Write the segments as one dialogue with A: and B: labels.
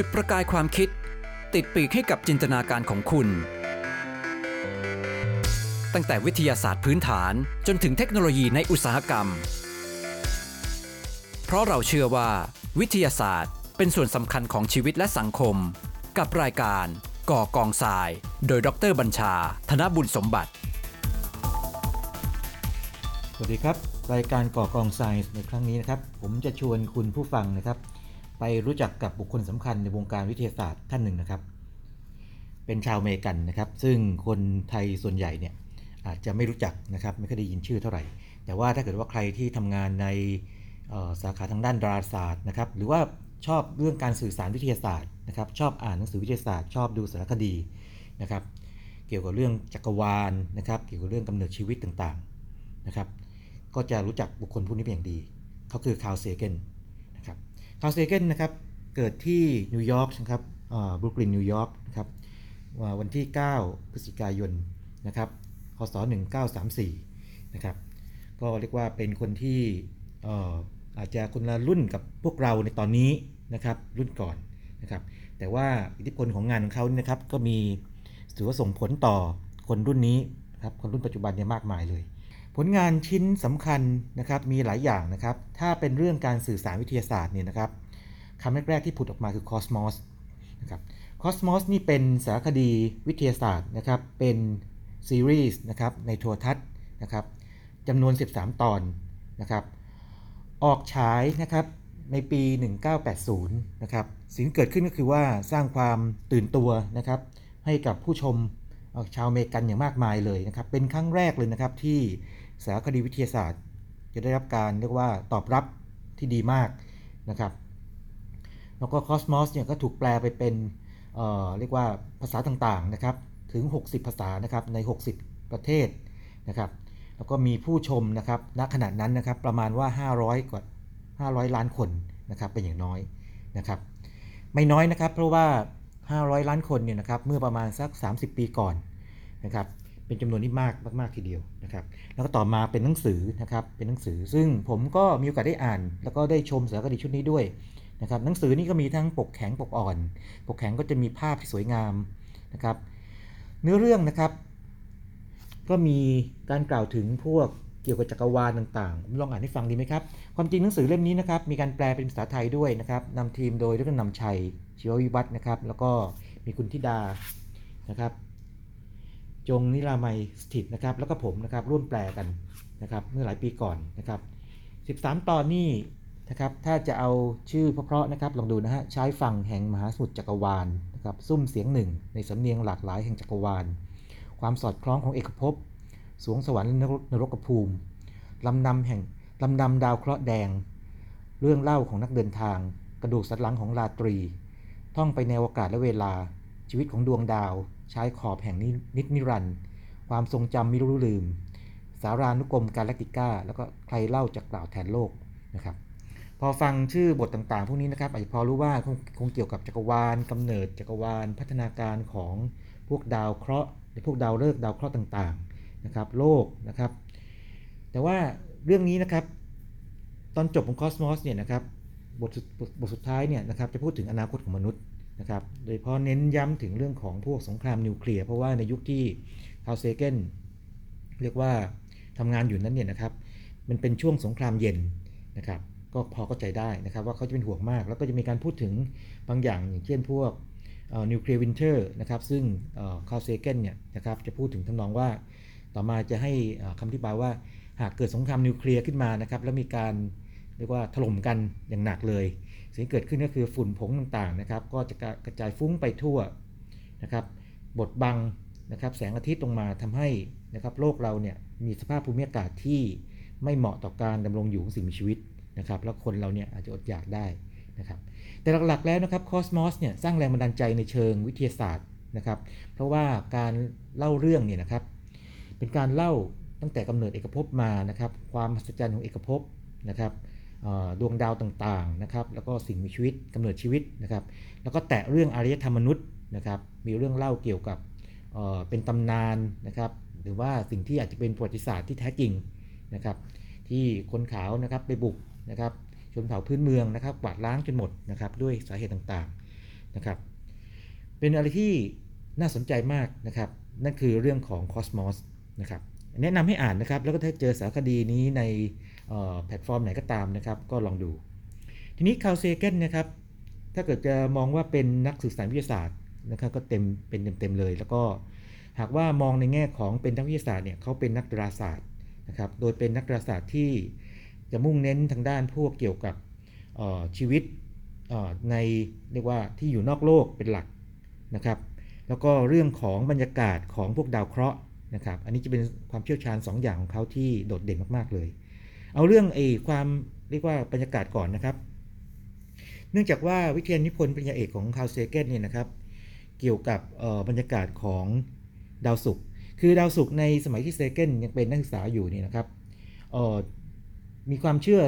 A: จุดประกายความคิด ติดปีกให้กับจินตนาการของคุณ ตั้งแต่วิทยาศาสตร์พื้นฐานจนถึงเทคโนโลยีในอุตสาหกรรม เพราะเราเชื่อว่า วิทยาศาสตร์เป็นส่วนสำคัญของชีวิตและสังคม กับรายการ ก่อกองทราย โดยดรบัญชา ธนบุญสมบัติ
B: สวัสดีครับ รายการก่อกองไซน์ในครั้งนี้นะครับ ผมจะชวนคุณผู้ฟังนะครับ ไปรู้จักกับบุคคลสำคัญในวงการวิทยาศาสตร์ท่านหนึ่งนะครับ เป็นชาวอเมริกันนะครับ ซึ่งคนไทยส่วนใหญ่เนี่ยอาจจะไม่รู้จักนะครับ ไม่เคอยได้ยินชื่อเท่าไหร่ แต่ว่าถ้าเกิดว่าใครที่ทำงานในสาขาทางด้านดาราศาสตร์นะครับ หรือว่าชอบเรื่องการสื่อสารวิทยาศาสตร์นะครับ ชอบอ่านหนังสือวิทยาศาสตร์ ชอบดูสารคดีนะครับ เกี่ยวกับเรื่องจักรวาลนะครับ เกี่ยวกับเรื่องกำเนิดชีวิตต่างๆนะครับ ก็จะรู้จักบุคคลผู้นี้เป็นอย่างดี เขาคือคาร์ลเซเกน นะคาร์ลเซเกนนะครับเกิดที่นิวยอร์กนะครับบรุกลินนิวยอร์กนะครับวันที่ 9 พฤศจิกายนนะครับคศ1934นะครับก็เรียกว่าเป็นคนที่ออาจจะคนละรุ่นกับพวกเราในตอนนี้นะครับรุ่นก่อนนะครับแต่ว่าอิทธิพลของงานของเขานี่นะครับก็มีถือว่าส่งผลต่อคนรุ่นนี้นครับคนรุ่นปัจจุบันเนี่ยมากมายเลย ผลงานชิ้นสำคัญนะครับมีหลายอย่างนะครับ ถ้าเป็นเรื่องการสื่อสารวิทยาศาสตร์เนี่ยนะครับคำแรกๆที่ผุดออกมาคือ Cosmos นะครับ Cosmos นี่เป็นสารคดีวิทยาศาสตร์นะครับเป็นซีรีส์นะครับในโทรทัศน์นะครับจำนวน 13 ตอนนะครับออกฉายนะครับในปี 1980 นะครับ สิ่งเกิดขึ้นก็คือว่าสร้างความตื่นตัวนะครับ ให้กับผู้ชมชาวอเมริกันอย่างมากมายเลยนะครับ เป็นครั้งแรกเลยนะครับที่ สารคดีวิทยาศาสตร์ จะได้รับการเรียกว่าตอบรับที่ดีมากนะครับ แล้วก็ Cosmos เนี่ยก็ถูกแปลไปเป็นเเรียกว่าภาษาต่างๆนะครับถึง 60 ภาษานะครับใน 60 ประเทศนะครับแล้วก็มีผู้ชมนะครับณขณะนั้นนะครับประมาณว่า 500 กว่า 500 ล้านคนนะครับเป็นอย่างน้อยนะครับไม่น้อยนะครับเพราะว่า 500 ล้านคนเนี่ยนะครับเมื่อประมาณสัก 30 ปีก่อนนะครับ เป็นจำนวนที่มากมากๆทีเดียวนะครับ แล้วก็ต่อมาเป็นหนังสือนะครับ เป็นหนังสือ ซึ่งผมก็มีโอกาสได้อ่าน แล้วก็ได้ชมสารคดีชุดนี้ด้วยนะครับ หนังสือนี่ก็มีทั้งปกแข็งปกอ่อน ปกแข็งก็จะมีภาพที่สวยงามนะครับ เนื้อเรื่องนะครับ ก็มีการกล่าวถึงพวกเกี่ยวกับจักรวาลต่างๆผมลองอ่านให้ฟังดีไหมครับ ความจริงหนังสือเล่มนี้นะครับ มีการแปลเป็นภาษาไทยด้วยนะครับนำทีมโดยดรนำชัย ชีววิวัฒน์นะครับ แล้วก็มีคุณธิดานะครับ จงนิรามัยสถิตนะครับ แล้วก็ผมนะครับร่วมแปลกันนะครับ เมื่อหลายปีก่อนนะครับ 13 ตอนนี้นะครับ ถ้าจะเอาชื่อเพราะๆนะครับ ลองดูนะฮะ ใช้ฝั่งแห่งมหาสมุทรจักรวาลนะครับ ซุ่มเสียงหนึ่ง ในสำเนียงหลากหลายแห่งจักรวาล ความสอดคล้องของเอกภพ สวงสวรรค์นรกนรกภูมิ ลำนำแห่งลำนำดาวเคราะห์แดง เรื่องเล่าของนักเดินทาง กระดูกสันหลังของราตรี ท่องไปในอวกาศและเวลา ชีวิตของดวงดาว ชายขอบแห่งนินิจนิรันด์ความทรงจำม่รู้ลืม สารานุกรมกาแล็กติก้า แล้วก็ใครเล่าจากล่าวแทนโลกนะครับ พอฟังชื่อบทต่างๆ พวกนี้นะครับอาจจะพอรู้ว่าคงคงเกี่ยวกับจักรวาลกำเนิดจักรวาลพัฒนาการของพวกดาวเคราะห์หรือพวกดาวฤกษ์ดาวเคราะห์ต่างๆนะครับ โลกนะครับ แต่ว่าเรื่องนี้นะครับ ตอนจบของคอสมอสเนี่ยนะครับบทสุดบทบทสุดท้ายเนี่ยนะครับจะพูดถึงอนาคตของมนุษย์ นะครับ โดยเฉพาะเน้นย้ำถึงเรื่องของพวกสงครามนิวเคลียร์เพราะว่าในยุคที่คาร์เซเกนเรียกว่าทำงานอยู่นั้นเนี่ยนะครับ มันเป็นช่วงสงครามเย็นนะครับ ก็พอเข้าใจได้นะครับ ว่าเขาจะเป็นห่วงมาก แล้วก็จะมีการพูดถึงบางอย่างอย่างเช่นพวก nuclear winter นะครับ ซึ่งคาร์ลเซเกนเนี่ยนะครับจะพูดถึงทำนองว่า ต่อมาจะให้คำอธิบายว่าหากเกิดสงครามนิวเคลียร์ขึ้นมานะครับ แล้วมีการเรียกว่าถล่มกันอย่างหนักเลย สิ่งเกิดขึ้นก็คือฝุ่นผงต่างๆนะครับ ก็จะกระจายฟุ้งไปทั่วนะครับ บดบังนะครับแสงอาทิตย์ลงมาทำให้นะครับโลกเราเนี่ยมีสภาพภูมิอากาศที่ไม่เหมาะต่อการดำรงอยู่ของสิ่งมีชีวิตนะครับแล้วคนเราเนี่ยอาจจะอดอยากได้นะครับแต่หลักๆแล้วนะครับคอสมอสเนี่ยสร้างแรงบันดาลใจในเชิงวิทยาศาสตร์นะครับเพราะว่าการเล่าเรื่องเนี่ยนะครับเป็นการเล่าตั้งแต่กำเนิดเอกภพมานะครับความมหัศจรรย์ของเอกภพนะครับ ดวงดาวต่างๆนะครับแล้วก็สิ่งมีชีวิตกำเนิดชีวิตนะครับ แล้วก็แตะเรื่องอารยธรรมมนุษย์นะครับมีเรื่องเล่าเกี่ยวกับเเป็นตำนานนะครับหรือว่าสิ่งที่อาจจะเป็นประวัติศาสตร์ที่แท้จริงนะครับที่คนขาวนะครับไปบุกนะครับชนเผ่าพื้นเมืองนะครับกวาดล้างจนหมดนะครับด้วยสาเหตุต่างๆนะครับเป็นอะไรที่น่าสนใจมากนะครับนั่นคือเรื่องของ Cosmos นะครับแนะนำให้อ่านนะครับแล้วก็ถ้าเจอสารคดีนี้ใน แพลตฟอร์มไหนก็ตามนะครับ ก็ลองดู ทีนี้คาร์เซเกนนะครับ ถ้าเกิดจะมองว่าเป็นนักศึกษารวิทยาศาสตร์นะครับก็เต็มเป็นเต็มๆเลย แล้วก็หากว่ามองในแง่ของเป็นนักวิทยาศาสตร์เนี่ยเขาเป็นนักดาราศาสตร์นะครับ โดยเป็นนักดาราศาสตร์ที่จะมุ่งเน้นทางด้านพวกเกี่ยวกับชีวิตในเรียกว่าที่อยู่นอกโลกเป็นหลักนะครับ แล้วก็เรื่องของบรรยากาศของพวกดาวเคราะห์นะครับ อันนี้จะเป็นความเชี่ยวชาญ2อย่างของเขาที่โดดเด่นมากๆเลย เอาเรื่องไอ้ความเรียกว่าบรรยากาศก่อนนะครับ เนื่องจากว่าวิทยานิพนธ์ปริญญาเอกของคาร์เซเกนเนี่ยนะครับ เกี่ยวกับบรรยากาศของดาวศุกร์คือดาวศุกร์ในสมัยที่เซเกนยังเป็นนักศึกษาอยู่นี่นะครับมีความเชื่อ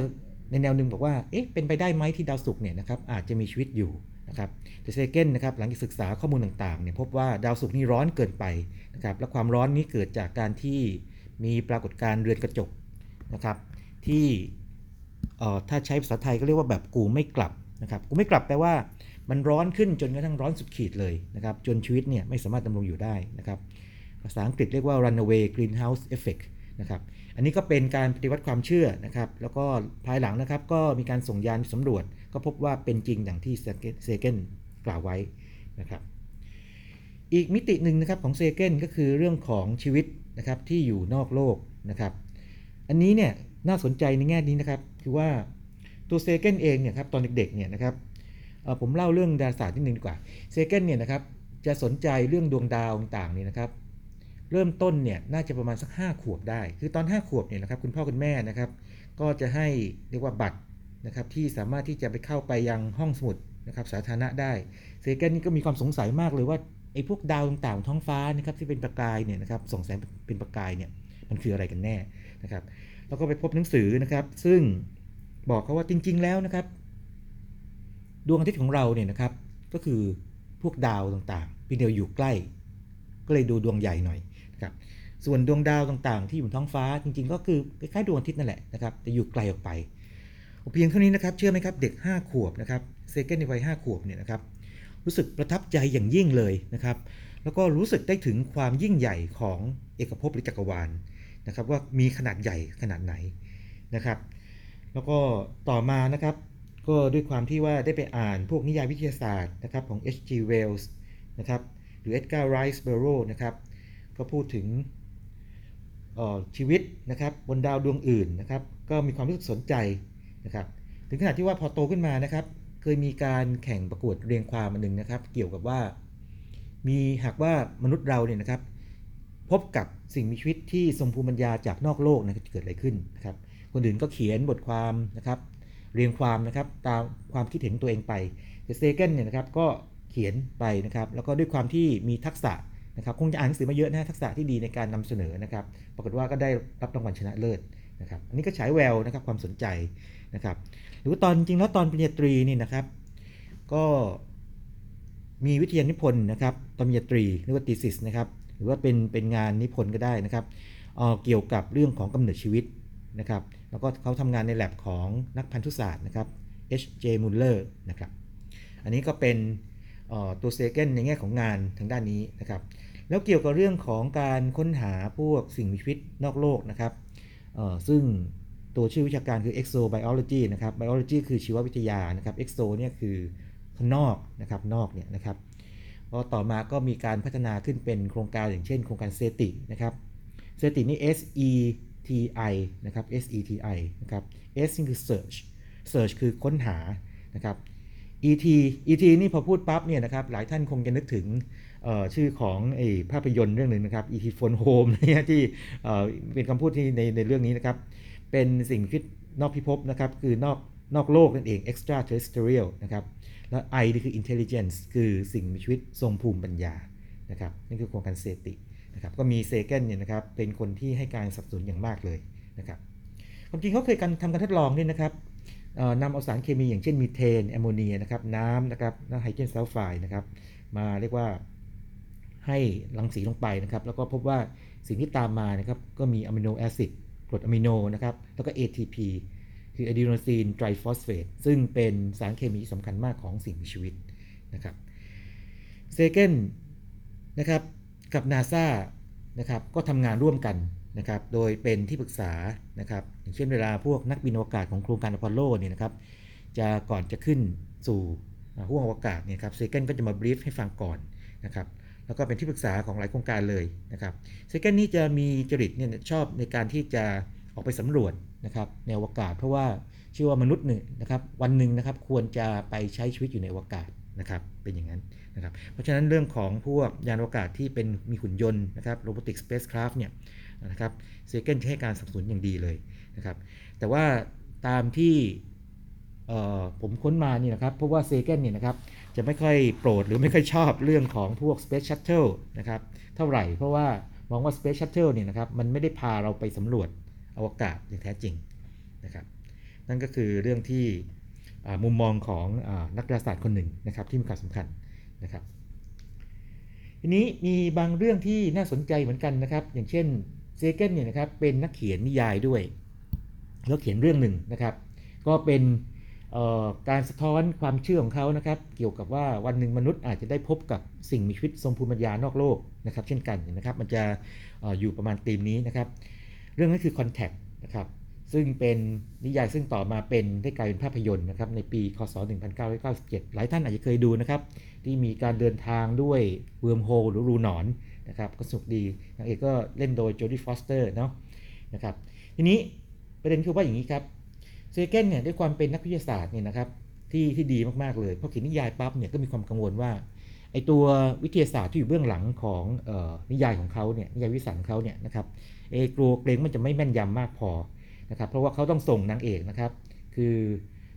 B: ในแนวหนึ่งบอกว่า เอ๊ะ เป็นไปได้ไหมที่ดาวศุกร์เนี่ยนะครับอาจจะมีชีวิตอยู่นะครับ แต่เซเกนนะครับหลังจากศึกษาข้อมูลต่างๆเนี่ยพบว่าดาวศุกร์นี่ร้อนเกินไปนะครับ และความร้อนนี้เกิดจากการที่มีปรากฏการณ์เรือนกระจกนะครับ ที่ถ้าใช้ภาษาไทยก็เรียกว่าแบบกูไม่กลับนะครับกูไม่กลับแปลว่ามันร้อนขึ้นจนกระทั่งร้อนสุดขีดเลยนะครับจนชีวิตเนี่ยไม่สามารถดำรงอยู่ได้นะครับภาษาอังกฤษเรียกว่า runaway greenhouse effect นะครับอันนี้ก็เป็นการปฏิวัติความเชื่อนะครับแล้วก็ภายหลังนะครับก็มีการส่งยานสำรวจ ก็พบว่าเป็นจริงอย่างที่เซเกนกล่าวไว้นะครับอีกมิติหนึ่งนะครับของเซเกนก็คือเรื่องของชีวิตนะครับที่อยู่นอกโลกนะครับอันนี้เนี่ย น่าสนใจในแง่นี้นะครับคือว่าตัวเซเกนเองเนี่ยครับตอนเด็กๆเนี่ยนะครับผมเล่าเรื่องดาราศาสตร์นิดนึงดีกว่าเซเกนเนี่ยนะครับจะสนใจเรื่องดวงดาวต่างๆนี่นะครับเริ่มต้นเนี่ยน่าจะประมาณสัก 5 ขวบได้ คือตอน 5 ขวบเนี่ยนะครับคุณพ่อคุณแม่นะครับก็จะให้เรียกว่าบัตรนะครับที่สามารถที่จะไปเข้าไปยังห้องสมุดนะครับสาธารณะได้เซเกนนี่ก็มีความสงสัยมากเลยว่าไอ้พวกดาวต่างๆท้องฟ้านะครับที่เป็นประกายเนี่ยนะครับส่องแสงเป็นประกายเนี่ยมันคืออะไรกันแน่นะครับ แล้วก็ไปพบหนังสือนะครับ ซึ่งบอกเขาว่าจริง ๆ แล้วนะครับ ดวงอาทิตย์ของเราเนี่ยนะครับ ก็คือพวกดาวต่างๆพีเดียวอยู่ใกล้ ก็เลยดูดวงใหญ่หน่อยนะครับ ส่วนดวงดาวต่างๆ ที่อยู่บนท้องฟ้าจริง ๆ ก็คือคล้ายๆดวงอาทิตย์นั่นแหละนะครับแต่อยู่ไกลออกไปเพียงเท่านี้นะครับ เชื่อไหมครับ เด็ก 5 ขวบนะครับเซเกนในวัย5ขวบเนี่ยนะครับ รู้สึกประทับใจอย่างยิ่งเลยนะครับ แล้วก็รู้สึกได้ถึงความยิ่งใหญ่ของเอกภพหรือจักรวาล นะครับว่ามีขนาดใหญ่ขนาดไหนนะครับ แล้วก็ต่อมานะครับก็ด้วยความที่ว่าได้ไปอ่านพวกนิยายวิทยาศาสตร์นะครับของ H.G. Wells นะครับหรือ Edgar Rice Burroughs นะครับก็พูดถึงชีวิตนะครับบนดาวดวงอื่นนะครับก็มีความรู้สึกสนใจนะครับถึงขนาดที่ว่าพอโตขึ้นมานะครับ เคยมีการแข่งประกวดเรียงความอันหนึ่งนะครับ เกี่ยวกับว่า มีหากว่ามนุษย์เราเนี่ยนะครับ พบกับสิ่งมีชีวิตที่ทรงภูมิปัญญาจากนอกโลกนะจะเกิดอะไรขึ้นนะครับ คนอื่นก็เขียนบทความนะครับ เรียงความนะครับตามความคิดเห็นตัวเองไปแต่เซเกนเนี่ยนะครับก็เขียนไปนะครับ แล้วก็ด้วยความที่มีทักษะนะครับ คงจะอ่านหนังสือมาเยอะนะทักษะที่ดีในการนำเสนอนะครับ ปรากฏว่าก็ได้รับรางวัลชนะเลิศนะครับ อันนี้ก็ฉายแววนะครับความสนใจนะครับ หรือว่าตอนจริงแล้วตอนปริญญาตรีนี่นะครับ ก็มีวิทยานิพนธ์นะครับตอนปริญญาตรีหรือว่า thesis นะครับ รือว่าเป็นเป็นงานนิพนธ์ก็ได้นะครับเเกี่ยวกับเรื่องของกำเนิดชีวิตนะครับแล้วก็เขาทำงานในแลบของนักพันธุศาสตร์นะครับ H.J. Muller นะครับอันนี้ก็เป็นตัวเซเกนในแง่ของงานทางด้านนี้นะครับแล้วเกี่ยวกับเรื่องของการค้นหาพวกสิ่งมีชีวิตนอกโลกนะครับซึ่งตัวชื่อวิชาการคือ exobiology นะครับ biology คือชีววิทยานะครับ exo เนี่ยคือข้างนอกนะครับนอกเนี่ยนะครับ พอต่อมาก็มีการพัฒนาขึ้นเป็นโครงการอย่างเช่น โครงการเซตินะครับ เซตินี่ S E TI นะครับ SETI นะครับ S นี่คือ search search คือค้นหานะครับ ET ET นี่พอพูดปั๊บเนี่ยนะครับหลายท่านคงจะนึกถึงชื่อของอภาพยนตร์เรื่องหนึ่งนะครับ ET Phone Home เนี่ยที่เป็นคำพูดที่ในในเรื่องนี้นะครับ เป็นสิ่งคิดนอกพิภพนะครับคือนอก นอกโลกนั่นเอง extraterrestrial นะครับ แล้ว I นี่คือ intelligence คือสิ่งมีชีวิตทรงภูมิปัญญา นะครับ นี่คือโครงการเซตินะครับ ก็มีเซเกนเนี่ยนะครับ เป็นคนที่ให้การสนับสนุนอย่างมากเลยนะครับ ความจริงเขาเคยการทำการทดลองด้วยนะครับนำเอาสารเคมีอย่างเช่นมีเทน แอมโมเนียนะครับ น้ำนะครับแล้วไฮโดรเจนซัลไฟด์นะครับ มาเรียกว่าให้รังสีลงไปนะครับ แล้วก็พบว่าสิ่งที่ตามมานะครับ ก็มี amino acid กรดอะมิโนนะครับ แล้วก็ ATP คืออะดีโนซีนไตรฟอสเฟตซึ่งเป็นสารเคมีสำคัญมากของสิ่งมีชีวิตนะครับเซเกนนะครับกับนาซานะครับก็ทำงานร่วมกันนะครับโดยเป็นที่ปรึกษานะครับอย่างเช่นเวลาพวกนักบินอวกาศของโครงการอพอลโลเนี่ยนะครับจะก่อนจะขึ้นสู่ห้วงอวกาศเนี่ยครับเซเกนก็จะมา brief ให้ฟังก่อนนะครับแล้วก็เป็นที่ปรึกษาของหลายโครงการเลยนะครับเซเกนนี้จะมีจริตเนี่ยชอบในการที่จะออกไปสำรวจ นะครับในอวกาศ เพราะว่าเชื่อว่ามนุษย์หนึ่งนะครับวันหนึ่งนะครับควรจะไปใช้ชีวิตอยู่ในอวกาศนะครับเป็นอย่างนั้นนะครับเพราะฉะนั้นเรื่องของพวกยานอวกาศที่เป็นมีหุ่นยนต์นะครับ robotic spacecraft เนี่ยนะครับเซเกนให้การสนับสนุนอย่างดีเลยนะครับแต่ว่าตามที่ผมค้นมานี่นะครับเพราะว่าเซเกนเนี่ยนะครับจะไม่ค่อยโปรดหรือไม่ค่อยชอบเรื่องของพวก Space Shuttle นะครับเท่าไหร่เพราะว่ามองว่า Space Shuttle เนี่ยนะครับมันไม่ได้พาเราไปสำรวจ อวกาศอย่างแท้จริงนะครับนั่นก็คือเรื่องที่มุมมองของอนักดาราศาสตร์คนหนึ่งนะครับที่มีความสำคัญนะครับทีนี้มีบางเรื่องที่น่าสนใจเหมือนกันนะครับ อย่างเช่นเซเกนเนี่ยนะครับเป็นนักเขียนนิยายด้วย แล้วเขียนเรื่องหนึ่งนะครับ ก็เป็นการสะท้อนความเชื่อของเขานะครับ เกี่ยวกับว่าวันหนึ่งมนุษย์อาจจะได้พบกับสิ่งมีชีวิตทรงภูมิปัญญานอกโลกนะครับ เช่นกันนะครับ มันจะออยู่ประมาณธีมนี้นะครับ รื่องนั้นคือ Contact นะครับซึ่งเป็นนิยายซึ่งต่อมาเป็นได้กลายเป็นภาพยนตร์นะครับในปีคศ 1997 หลายท่านอาจจะเคยดูนะครับที่มีการเดินทางด้วย wormhole หรือรูหนอนนะครับก็สนุกดีนางเอกก็เล่นโดยโจดี้ฟอสเตอร์เนาะนะครับทีนี้ประเด็นคือว่าอย่างนี้ครับเซเกนเนี่ยด้วยความเป็นนักวิทยาศาสตร์เนี่ยนะครับที่ที่ดีมากๆเลยพอเขียนนิยายปั๊บเนี่ยก็มีความกังวลว่า ไอตัววิทยาศาสตร์ที่อยู่เบื้องหลังของออนิยายของเขาเนี่ยนิยายวิทย์ของเขาเนี่ยนะครับเอกลัวเกรงมันจะไม่แม่นยำมากพอนะครับเพราะว่าเขาต้องส่งนางเอกนะครับคือ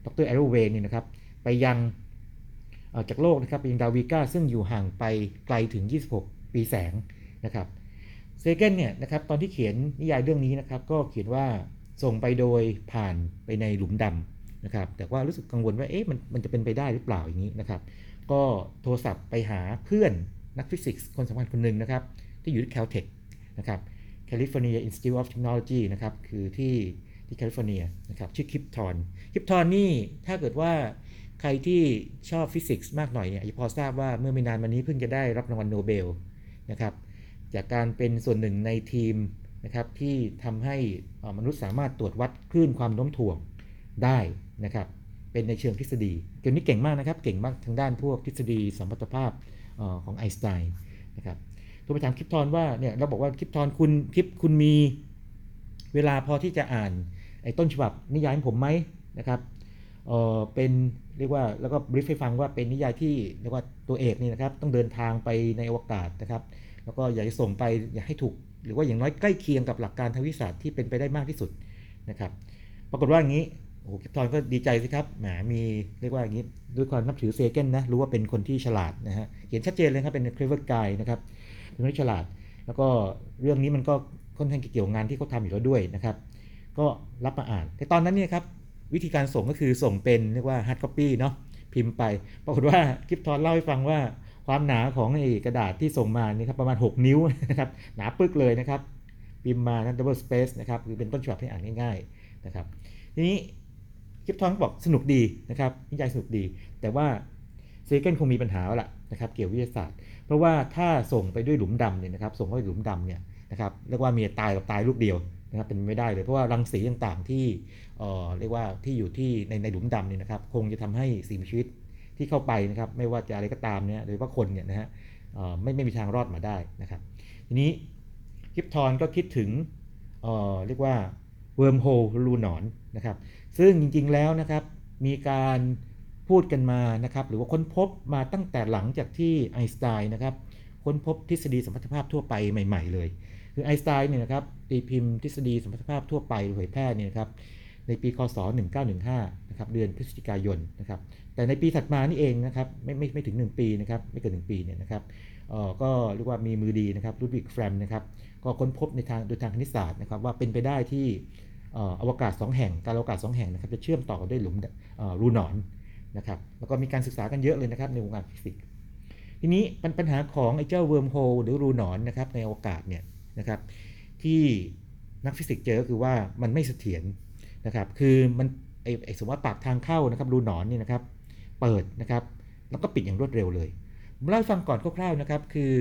B: ดรแอโรเวนเนี่ยนะครับไปยังจากโลกนะครับไปยังดาวิก้าซึ่งอยู่ห่างไปไกลถึง 26 ปีแสงนะครับเซเกนเนี่ยนะครับตอนที่เขียนนิยายเรื่องนี้นะครับก็เขียนว่าส่งไปโดยผ่านไปในหลุมดำนะครับแต่ว่ารู้สึกกังวลว่าเอ๊ะมันมันจะเป็นไปได้หรือเปล่าอย่างนี้นะครับ ก็โทรศัพท์ไปหาเพื่อนนักฟิสิกส์คนสำคัญคนหนึ่งนะครับ ที่อยู่ที่ Caltech นะครับ California Institute of Technology นะครับ คือที่ที่แคลิฟอร์เนียนะครับ ชื่อคิปธอร์นคิปธอร์นนี่ถ้าเกิดว่าใครที่ชอบฟิสิกส์มากหน่อยเนี่ยจะพอทราบว่าเมื่อไม่นานมานี้เพิ่งจะได้รับรางวัลโนเบลนะครับจากการเป็นส่วนหนึ่งในทีมนะครับที่ทำให้มนุษย์สามารถตรวจวัดคลื่นความโน้มถ่วงได้นะครับ เป็นในเชิงทฤษฎีเกี่ยวนี้เก่งมากนะครับ เก่งมากทางด้านพวกทฤษฎีสัมพัทธภาพของไอน์สไตน์นะครับโทรไปถามคลิปทอนว่าเนี่ยเราบอกว่าคลิปทอนคุณคลิปคุณมีเวลาพอที่จะอ่านไอ้ต้นฉบับนิยายของผมไหมนะครับเออเป็นเรียกว่าแล้วก็บริฟให้ฟังว่าเป็นนิยายที่เรียกว่าตัวเอกนี่นะครับต้องเดินทางไปในอวกาศนะครับ แล้วก็อยากจะส่งไปอยากให้ถูก หรือว่าอย่างน้อยใกล้เคียงกับหลักการทางวิทยาศาสตร์ที่เป็นไปได้มากที่สุดนะครับ ปรากฏว่าอย่างนี้ โอ้โหกิฟทอนก็ดีใจสิครับ แหม มีเรียกว่าอย่างนี้ ด้วยความนับถือเซเกนนะ รู้ว่าเป็นคนที่ฉลาดนะฮะ เขียนชัดเจนเลยครับ เป็น clever guy นะครับ เป็นคนที่ฉลาด แล้วก็เรื่องนี้มันก็ค่อนข้างเกี่ยวงานที่เขาทำอยู่แล้วด้วยนะครับ ก็รับมาอ่าน แต่ตอนนั้นเนี่ยครับ วิธีการส่งก็คือส่งเป็นเรียกว่า hard copy เนาะ พิมพ์ไป ปรากฏว่ากิฟทอนเล่าให้ฟังว่าความหนาของไอ้กระดาษที่ส่งมานี่ครับประมาณ 6 นิ้วนะครับ หนาปึกเลยนะครับ พิมพ์มานั้น double space นะครับ คือเป็นต้นฉบับที่อ่านง่ายๆนะครับ ทีนี้ คลิปทองบอกสนุกดีนะครับนิยายสนุกดี แต่ว่าเซเกนคงมีปัญหาละนะครับเกี่ยววิทยาศาสตร์ เพราะว่าถ้าส่งไปด้วยหลุมดำเนี่ยนะครับส่งไปหลุมดำเนี่ยนะครับเรียกว่ามีตายกับตายลูกเดียวนะครับเป็นไม่ได้เลยเพราะว่ารังสีต่างๆที่เอ่อเรียกว่าที่อยู่ที่ในในหลุมดำเนี่ยนะครับคงจะทำให้สิ่งมีชีวิตที่เข้าไปนะครับไม่ว่าจะอะไรก็ตามเนี่ยโดยเฉพาะคนเนี่ยนะฮะไม่ไม่มีทางรอดมาได้นะครับทีนี้คิปธอร์นก็คิดถึงเรียกว่า wormhole รูหนอนนะครับ ซึ่งจริงๆแล้วนะครับมีการพูดกันมานะครับหรือว่าค้นพบมาตั้งแต่หลังจากที่ไอน์สไตน์นะครับค้นพบทฤษฎีสัมพัทธภาพทั่วไปใหม่ ๆ เลย คือไอน์สไตน์เนี่ยนะครับตีพิมพ์ทฤษฎีสัมพัทธภาพทั่วไปเผยแพร่เนี่ยนะครับในปีคศ 1915 นะครับเดือนพฤศจิกายนนะครับแต่ในปีถัดมานี่เองนะครับไม่ไม่ไม่ถึง 1 ปีนะครับไม่เกิน 1 ปีเนี่ยนะครับเออก็เรียกว่ามีมือดีนะครับลูดวิกแฟลมม์นะครับก็ค้นพบในทางโดยทางคณิตศาสตร์นะครับว่าเป็นไปได้ที่ อวกาศ 2 แห่งการอวกาศ 2 แห่งนะครับจะเชื่อมต่อกันด้วยหลุมรูหนอนนะครับแล้วก็มีการศึกษากันเยอะเลยนะครับในวงการฟิสิกส์ทีนี้ปัญหาของไอ้เจ้า wormhole หรือรูหนอนนะครับในอวกาศเนี่ยนะครับที่นักฟิสิกส์เจอก็คือว่ามันไม่เสถียรนะครับคือมันไอ้สมมติว่าปากทางเข้านะครับรูหนอนนี่นะครับเปิดนะครับแล้วก็ปิดอย่างรวดเร็วเลยผมเล่าให้ฟังก่อนคร่าวๆนะครับคือ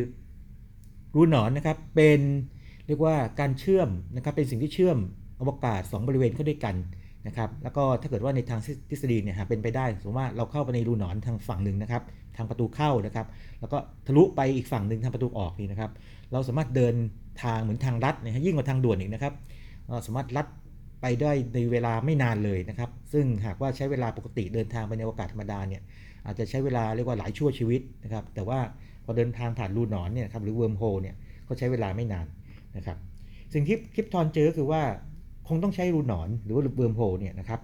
B: รูหนอนนะครับเป็นเรียกว่าการเชื่อมนะครับเป็นสิ่งที่เชื่อม อวกาศ 2 บริเวณเข้าด้วยกันนะครับ แล้วก็ถ้าเกิดว่าในทางทฤษฎีเนี่ยหากเป็นไปได้สมมติว่าเราเข้าไปในรูหนอนทางฝั่งหนึ่งนะครับ ทางประตูเข้านะครับ แล้วก็ทะลุไปอีกฝั่งหนึ่งทางประตูออกนี่นะครับ เราสามารถเดินทางเหมือนทางลัดนะฮะยิ่งกว่าทางด่วนอีกนะครับเราสามารถลัดไปได้ในเวลาไม่นานเลยนะครับ ซึ่งหากว่าใช้เวลาปกติเดินทางไปในอวกาศธรรมดาเนี่ยอาจจะใช้เวลาเรียกว่าหลายชั่วชีวิตนะครับ แต่ว่าพอเดินทางผ่านรูหนอนเนี่ยครับหรือ wormhole เนี่ยก็ใช้เวลาไม่นานนะครับ สิ่งที่คิปธอร์นเจอคือว่า คงต้องใช้รูหนอนหรือว่า wormhole เนี่ยนะครับ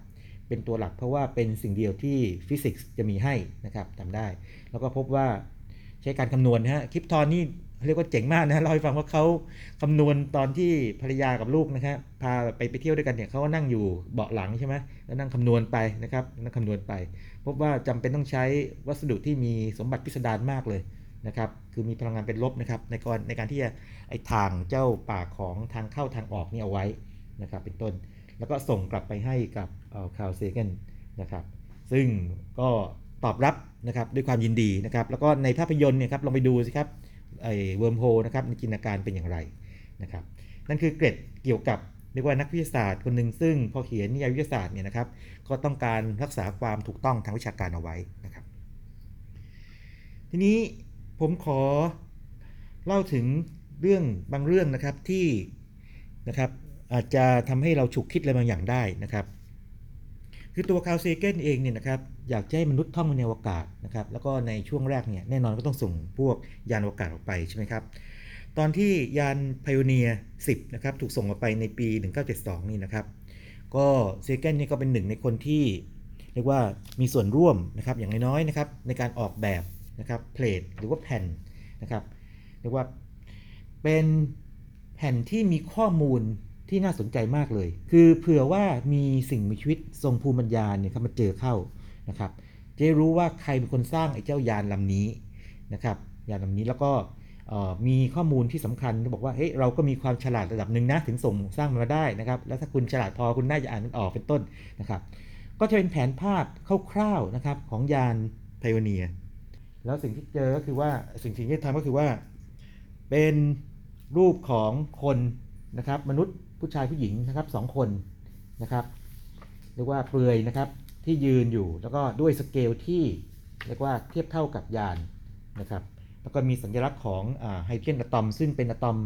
B: เป็นตัวหลักเพราะว่าเป็นสิ่งเดียวที่ฟิสิกส์จะมีให้นะครับทำได้ แล้วก็พบว่าใช้การคำนวณนะฮะคลิปทอนนี่เรียกว่าเจ๋งมากนะเล่าให้ฟังว่าเขาคำนวณตอนที่ภรรยากับลูกนะครับพาไปไปเที่ยวด้วยกันเนี่ยเขาก็นั่งอยู่เบาะหลังใช่ไหมแล้วนั่งคำนวณไปนะครับนั่งคำนวณไป พบว่าจำเป็นต้องใช้วัสดุที่มีสมบัติพิสดารมากเลยนะครับคือมีพลังงานเป็นลบนะครับในการในการที่จะไอ้ทางเจ้าปากของทางเข้าทางออกนี่เอาไว้ นะครับเป็นต้น แล้วก็ส่งกลับไปให้กับคาร์ลเซเกนนะครับซึ่งก็ตอบรับนะครับด้วยความยินดีนะครับแล้วก็ในภาพยนตร์เนี่ยครับลองไปดูสิครับไอ้ wormhole นะครับในจินตนาการเป็นอย่างไรนะครับนั่นคือเกร็ดเกี่ยวกับเรียกว่านักวิทยาศาสตร์คนหนึ่งซึ่งพอเขียนนิยายวิทยาศาสตร์เนี่ยนะครับก็ต้องการรักษาความถูกต้องทางวิชาการเอาไว้นะครับ ทีนี้ผมขอเล่าถึงเรื่องบางเรื่องนะครับที่นะครับ อาจจะทำให้เราฉุกคิดอะไรบางอย่างได้นะครับ คือตัวคาร์ลเซเกนเองเนี่ยนะครับอยากให้มนุษย์ท่องในอวกาศนะครับแล้วก็ในช่วงแรกเนี่ยแน่นอนก็ต้องส่งพวกยานอวกาศออกไปใช่ไหมครับตอนที่ยานไพโอเนียร์10นะครับถูกส่งออกไปในปี 1972 นี่นะครับ ก็เซเกนนี่ก็เป็นหนึ่งในคนที่เรียกว่ามีส่วนร่วมนะครับอย่างน้อยๆนะครับในการออกแบบนะครับ plate หรือว่าแผ่นนะครับเรียกว่าเป็นแผ่นที่มีข้อมูล ที่น่าสนใจมากเลย คือเผื่อว่ามีสิ่งมีชีวิตทรงภูมิปัญญาเนี่ยครับมาเจอเข้านะครับจะรู้ว่าใครเป็นคนสร้างไอ้เจ้ายานลำนี้นะครับยานลำนี้แล้วก็มีข้อมูลที่สำคัญที่บอกว่าเฮ้ยเราก็มีความฉลาดระดับหนึ่งนะถึงส่งสร้างมันมาได้นะครับแล้วถ้าคุณฉลาดพอคุณน่าจะอ่านมันออกเป็นต้นนะครับ ก็จะเป็นแผนภาพคร่าวๆนะครับของยานไพโอเนียแล้วสิ่งที่เจอก็คือว่าสิ่งที่ทำก็คือว่า เป็นรูปของคนนะครับมนุษย์ ผู้ชายผู้หญิงนะครับสองคนนะครับเรียกว่าเปลือยนะครับที่ยืนอยู่แล้วก็ด้วยสเกลที่เรียกว่าเทียบเท่ากับยานนะครับแล้วก็มีสัญลักษณ์ของไฮเดรนอะตอม ซึ่งเป็นอะตอม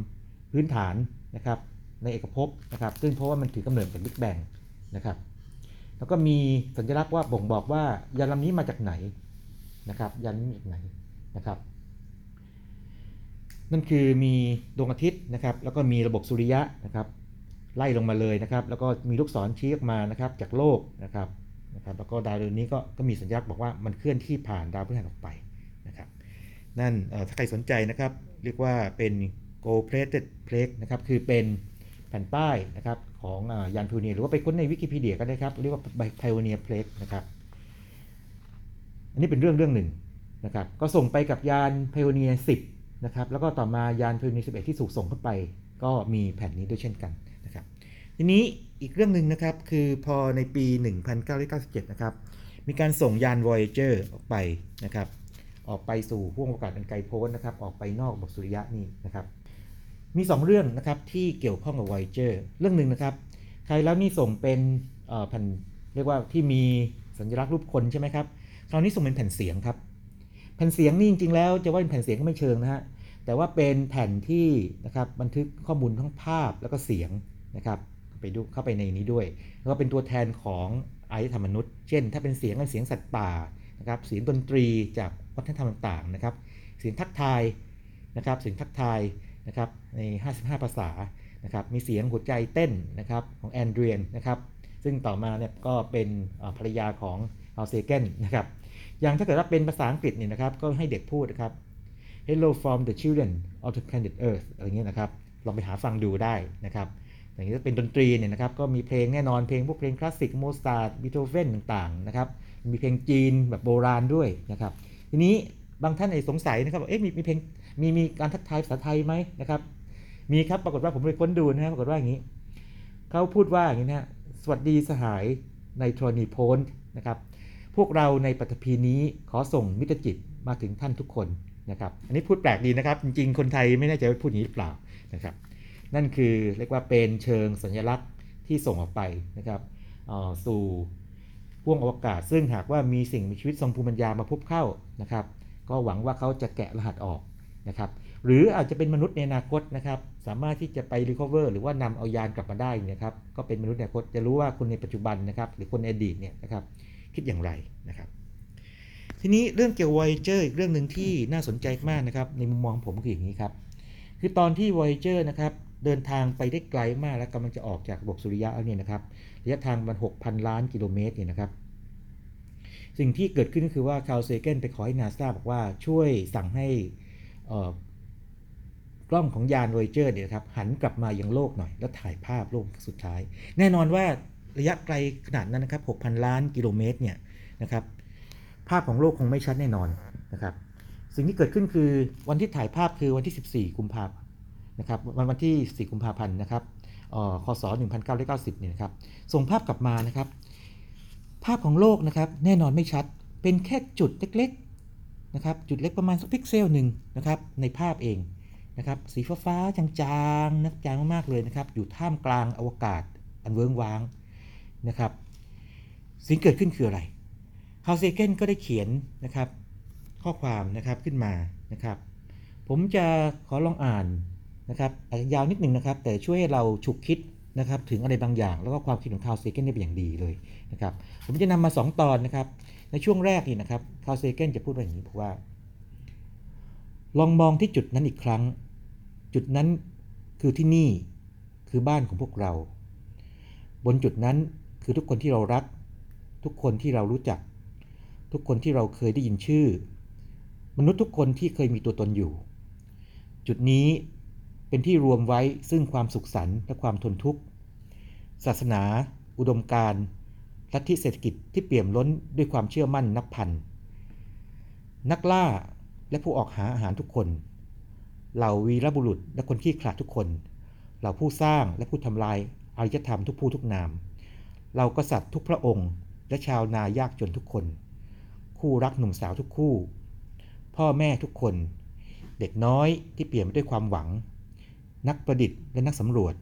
B: พื้นฐานนะครับในเอกภพนะครับซึ่งเพราะว่ามันถือกำเนิดจากบิ๊กแบงนะครับแล้วก็มีสัญลักษณ์ว่าบ่งบอกว่ายานลำนี้มาจากไหนนะครับยานนี้มาจากไหนนะครับนั่นคือมีดวงอาทิตย์นะครับแล้วก็มีระบบสุริยะนะครับ ไล่ลงมาเลยนะครับ แล้วก็มีลูกศรชี้ออกมานะครับ จากโลกนะครับนะครับ แล้วก็ดาวดวงนี้ก็ก็มีสัญลักษณ์บอกว่ามันเคลื่อนที่ผ่านดาวพฤหัสออกไปนะครับ นั่นถ้าใครสนใจนะครับ เรียกว่าเป็น gold plated plate นะครับ คือเป็นแผ่นป้ายนะครับของยานพิวเนียหรือว่าไปค้นในวิกิพีเดียก็ได้ครับ เรียกว่า pioneer plate นะครับ อันนี้เป็นเรื่องเรื่องหนึ่งนะครับ ก็ส่งไปกับยาน pioneer 10นะครับ แล้วก็ต่อมายาน pioneer 11 ที่ถูกส่งเข้าไป ก็มีแผ่นนี้ด้วยเช่นกัน ทีนี้อีกเรื่องหนึ่งนะครับ คือพอในปี 1997 นะครับ มีการส่งยาน Voyager ออกไปนะครับ ออกไปสู่ห้วงอากาศอันไกลโพ้นนะครับ ออกไปนอกบกสุริยะนี่นะครับ มี 2 เรื่องนะครับที่เกี่ยวข้องกับ Voyager เรื่องหนึ่งนะครับใครแล้วนี่ส่งเป็นแผ่นเรียกว่าที่มีสัญลักษณ์รูปคนใช่ไหมครับ คราวนี้ส่งเป็นแผ่นเสียงครับ แผ่นเสียงนี่จริงๆแล้วจะว่าเป็นแผ่นเสียงก็ไม่เชิงนะฮะ แต่ว่าเป็นแผ่นที่นะครับบันทึกข้อมูลทั้งภาพแล้วก็เสียงนะครับ ไปดูเข้าไปในนี้ด้วย แล้วก็เป็นตัวแทนของอารยธรรมมนุษย์ เช่น ถ้าเป็นเสียงเป็นเสียงสัตว์ป่านะครับเสียงดนตรีจากวัฒนธรรมต่างๆนะครับเสียงทักทายนะครับเสียงทักทายนะครับใน 55 ภาษานะครับมีเสียงหัวใจเต้นนะครับของแอนดรูยันนะครับซึ่งต่อมาเนี่ยก็เป็นภรรยาของคาร์ลเซเกนนะครับอย่างถ้าเกิดว่าเป็นภาษาอังกฤษเนี่ยนะครับก็ให้เด็กพูดนะครับ Hello from the children of the planet Earth อะไรเงี้ยนะครับ ลองไปหาฟังดูได้นะครับ อย่างนี้เป็นดนตรีเนี่ยนะครับก็มีเพลงแน่นอนเพลงพวกเพลงคลาสสิกโมซาร์ทบีโธเฟนต่างๆนะครับมีเพลงจีนแบบโบราณด้วยนะครับทีนี้บางท่านอาจสงสัยนะครับเอ๊ะมีมีเพลงมีมีการทักทายภาษาไทยไหมนะครับมีครับปรากฏว่าผมไปค้นดูนะปรากฏว่าอย่างนี้เขาพูดว่าอย่างนี้นะสวัสดีสหายในโทรนีโพนนะครับพวกเราในปฐพีนี้ขอส่งมิตรจิตมาถึงท่านทุกคนนะครับอันนี้พูดแปลกดีนะครับ จริงๆ คนไทยไม่แน่ใจว่าพูดอย่างนี้หรือเปล่านะครับ นั่นคือเรียกว่าเป็นเชิงสัญลักษณ์ที่ส่งออกไปนะครับสู่พ่วงอวกาศ ซึ่งหากว่ามีสิ่งมีชีวิตทรงภูมิปัญญามาพบเข้านะครับ ก็หวังว่าเขาจะแกะรหัสออกนะครับ หรืออาจจะเป็นมนุษย์ในอนาคตนะครับ สามารถที่จะไปรีคอเวอร์หรือว่านำเอายานกลับมาได้นะครับ ก็เป็นมนุษย์ในอนาคตจะรู้ว่าคนในปัจจุบันนะครับ หรือคนในอดีตเนี่ยนะครับ คิดอย่างไรนะครับ ทีนี้เรื่องเกี่ยวกับ Voyager อีกเรื่องหนึ่งที่น่าสนใจมากนะครับ ในมุมมองผมคืออย่างนี้ครับ คือตอนที่ Voyager นะครับ เดินทางไปได้ไกลมากแล้วกำลังจะออกจากระบบสุริยะแล้วเนี่ยนะครับระยะทางมัน6,000ล้านกิโลเมตรเนี่ยนะครับ สิ่งที่เกิดขึ้นก็คือว่าคาร์ลเซเกนไปขอให้นาซาบอกว่าช่วยสั่งให้กล้องของยาน Voyager เนี่ยครับหันกลับมายังโลกหน่อย แล้วถ่ายภาพโลกสุดท้าย แน่นอนว่าระยะไกลขนาดนั้นนะครับ6,000 ล้านกิโลเมตรเนี่ยนะครับภาพของโลกคงไม่ชัดแน่นอนนะครับสิ่งที่เกิดขึ้นคือวันที่ถ่ายภาพคือวันที่ 14 กุมภาพ นะครับวันวันที่ 4 กุมภาพันธ์นะครับคศ 1990เนี่ยนะครับส่งภาพกลับมานะครับ ภาพของโลกนะครับแน่นอนไม่ชัดเป็นแค่จุดเล็กๆนะครับจุดเล็กประมาณสักพิกเซลหนึ่งนะครับในภาพเองนะครับสีฟ้าๆจางๆนะจางมากๆเลยนะครับอยู่ท่ามกลางอวกาศอันเวิ้งว้างนะครับสิ่งเกิดขึ้นคืออะไรคาร์ลเซเกนก็ได้เขียนนะครับข้อความนะครับขึ้นมานะครับผมจะขอลองอ่าน นะครับอาจจะยาวนิดนึงนะครับ แต่ช่วยให้เราฉุกคิดนะครับถึงอะไรบางอย่าง แล้วก็ความคิดของคาร์ลเซเกนได้เป็นอย่างดีเลยนะครับผมจะนำมา 2 ตอนนะครับ ในช่วงแรกนี่นะครับคาร์ลเซเกนจะพูดว่าอย่างนี้บอกว่า ลองมองที่จุดนั้นอีกครั้ง จุดนั้นคือที่นี่คือบ้านของพวกเรา บนจุดนั้นคือทุกคนที่เรารัก ทุกคนที่เรารู้จัก ทุกคนที่เราเคยได้ยินชื่อ มนุษย์ทุกคนที่เคยมีตัวตนอยู่ จุดนี้ เป็นที่รวมไว้ซึ่งความสุขสันต์และความทนทุกข์ ศาสนา อุดมการณ์ลัทธิเศรษฐกิจที่เปี่ยมล้นด้วยความเชื่อมั่นนับพัน นักล่าและผู้ออกหาอาหารทุกคน เหล่าวีรบุรุษและคนขี้ขลาดทุกคน เหล่าผู้สร้างและผู้ทำลายอารยธรรมทุกผู้ทุกนาม เหล่ากษัตริย์ทุกพระองค์ และชาวนายากจนทุกคน คู่รักหนุ่มสาวทุกคู่ พ่อแม่ทุกคน เด็กน้อยที่เปี่ยมไปด้วยความหวัง นักประดิษฐ์และนักสำรวจ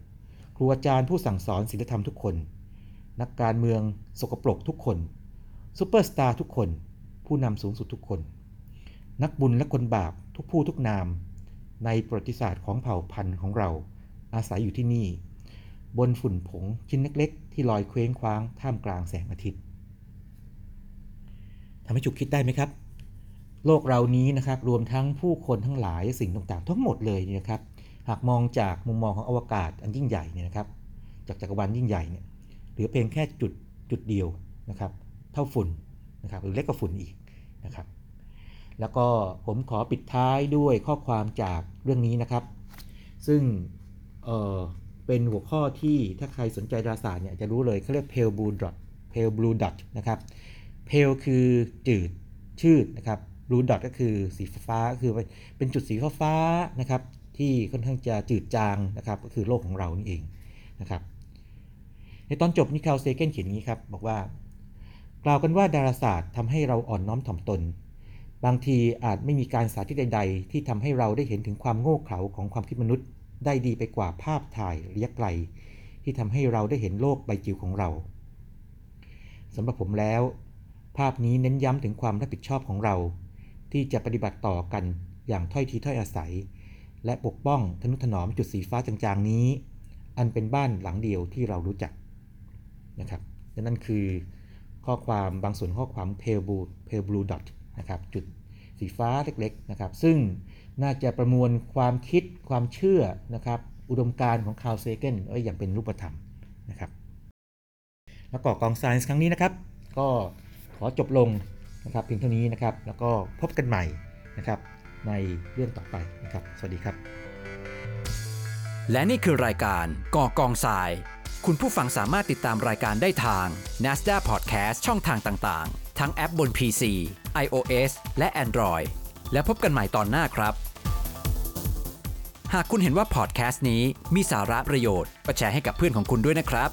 B: ครูอาจารย์ผู้สั่งสอนศีลธรรมทุกคน นักการเมืองสกปรกทุกคนซูเปอร์สตาร์ทุกคน ผู้นำสูงสุดทุกคน นักบุญและคนบาปทุกผู้ทุกนาม ในประวัติศาสตร์ของเผ่าพันธุ์ของเรา อาศัยอยู่ที่นี่ บนฝุ่นผงชิ้นเล็กๆ ที่ลอยเคว้งคว้างท่ามกลางแสงอาทิตย์ทำให้จุกคิดได้ไหมครับ โลกเรานี้นะครับรวมทั้งผู้คนทั้งหลายสิ่งต่างๆ ทั้งหมดเลยเนี่ยนะครับ หากมองจากมุมมองของอวกาศอันยิ่งใหญ่เนี่ยนะครับ จากจักรวาลยิ่งใหญ่เนี่ยเหลือเพียงแค่จุดจุดเดียวนะครับ เท่าฝุ่นนะครับหรือเล็กกว่าฝุ่นอีกนะครับ แล้วก็ผมขอปิดท้ายด้วยข้อความจากเรื่องนี้นะครับ ซึ่งเออเป็นหัวข้อที่ถ้าใครสนใจดาราศาสตร์เนี่ยจะรู้เลยเขาเรียก pale blue dot pale blue dot นะครับ pale คือจืดชืดนะครับ blue dot ก็คือสีฟ้าคือเป็นจุดสีฟ้าๆนะครับ ที่ค่อนข้างจะจืดจางนะครับก็คือโลกของเรานี่เองนะครับในตอนจบนิคาลเซเกนเขียนอย่างนี้ครับบอกว่ากล่าวกันว่าดาราศาสตร์ทำให้เราอ่อนน้อมถ่อมตน บางทีอาจไม่มีการสาธิตใด ๆ ที่ทำให้เราได้เห็นถึงความโง่เขลาของความคิดมนุษย์ ได้ดีไปกว่าภาพถ่ายระยะไกล ที่ทำให้เราได้เห็นโลกใบจิ๋วของเราสำหรับผมแล้ว ภาพนี้เน้นย้ำถึงความรับผิดชอบของเรา ที่จะปฏิบัติต่อกันอย่างถ้อยทีถ้อยอาศัย และปกป้องทนุถนอมจุดสีฟ้าจางๆนี้ อันเป็นบ้านหลังเดียวที่เรารู้จักนะครับนั่นคือข้อความบางส่วนข้อความ pale blue pale blue dot นะครับจุดสีฟ้าเล็กๆนะครับซึ่งน่าจะประมวลความคิดความเชื่อนะครับอุดมการณ์ของคาร์ลเซเกนไว้อย่างเป็นรูปธรรมนะครับแล้วก็กองไซน์ครั้งนี้นะครับ ก็ขอจบลงนะครับเพียงเท่านี้นะครับ แล้วก็พบกันใหม่นะครับ ในเรื่องต่อไปนะครับ สวัสดีครับ
A: และนี่คือรายการก่อกองทราย คุณผู้ฟังสามารถติดตามรายการได้ทาง NASDA Podcast ช่องทางต่างๆ ทั้งแอปบน PC iOS และ Android แล้วพบกันใหม่ตอนหน้าครับ หากคุณเห็นว่าพอดแคสต์นี้มีสาระประโยชน์ก็แชร์ให้กับเพื่อนของคุณด้วยนะครับ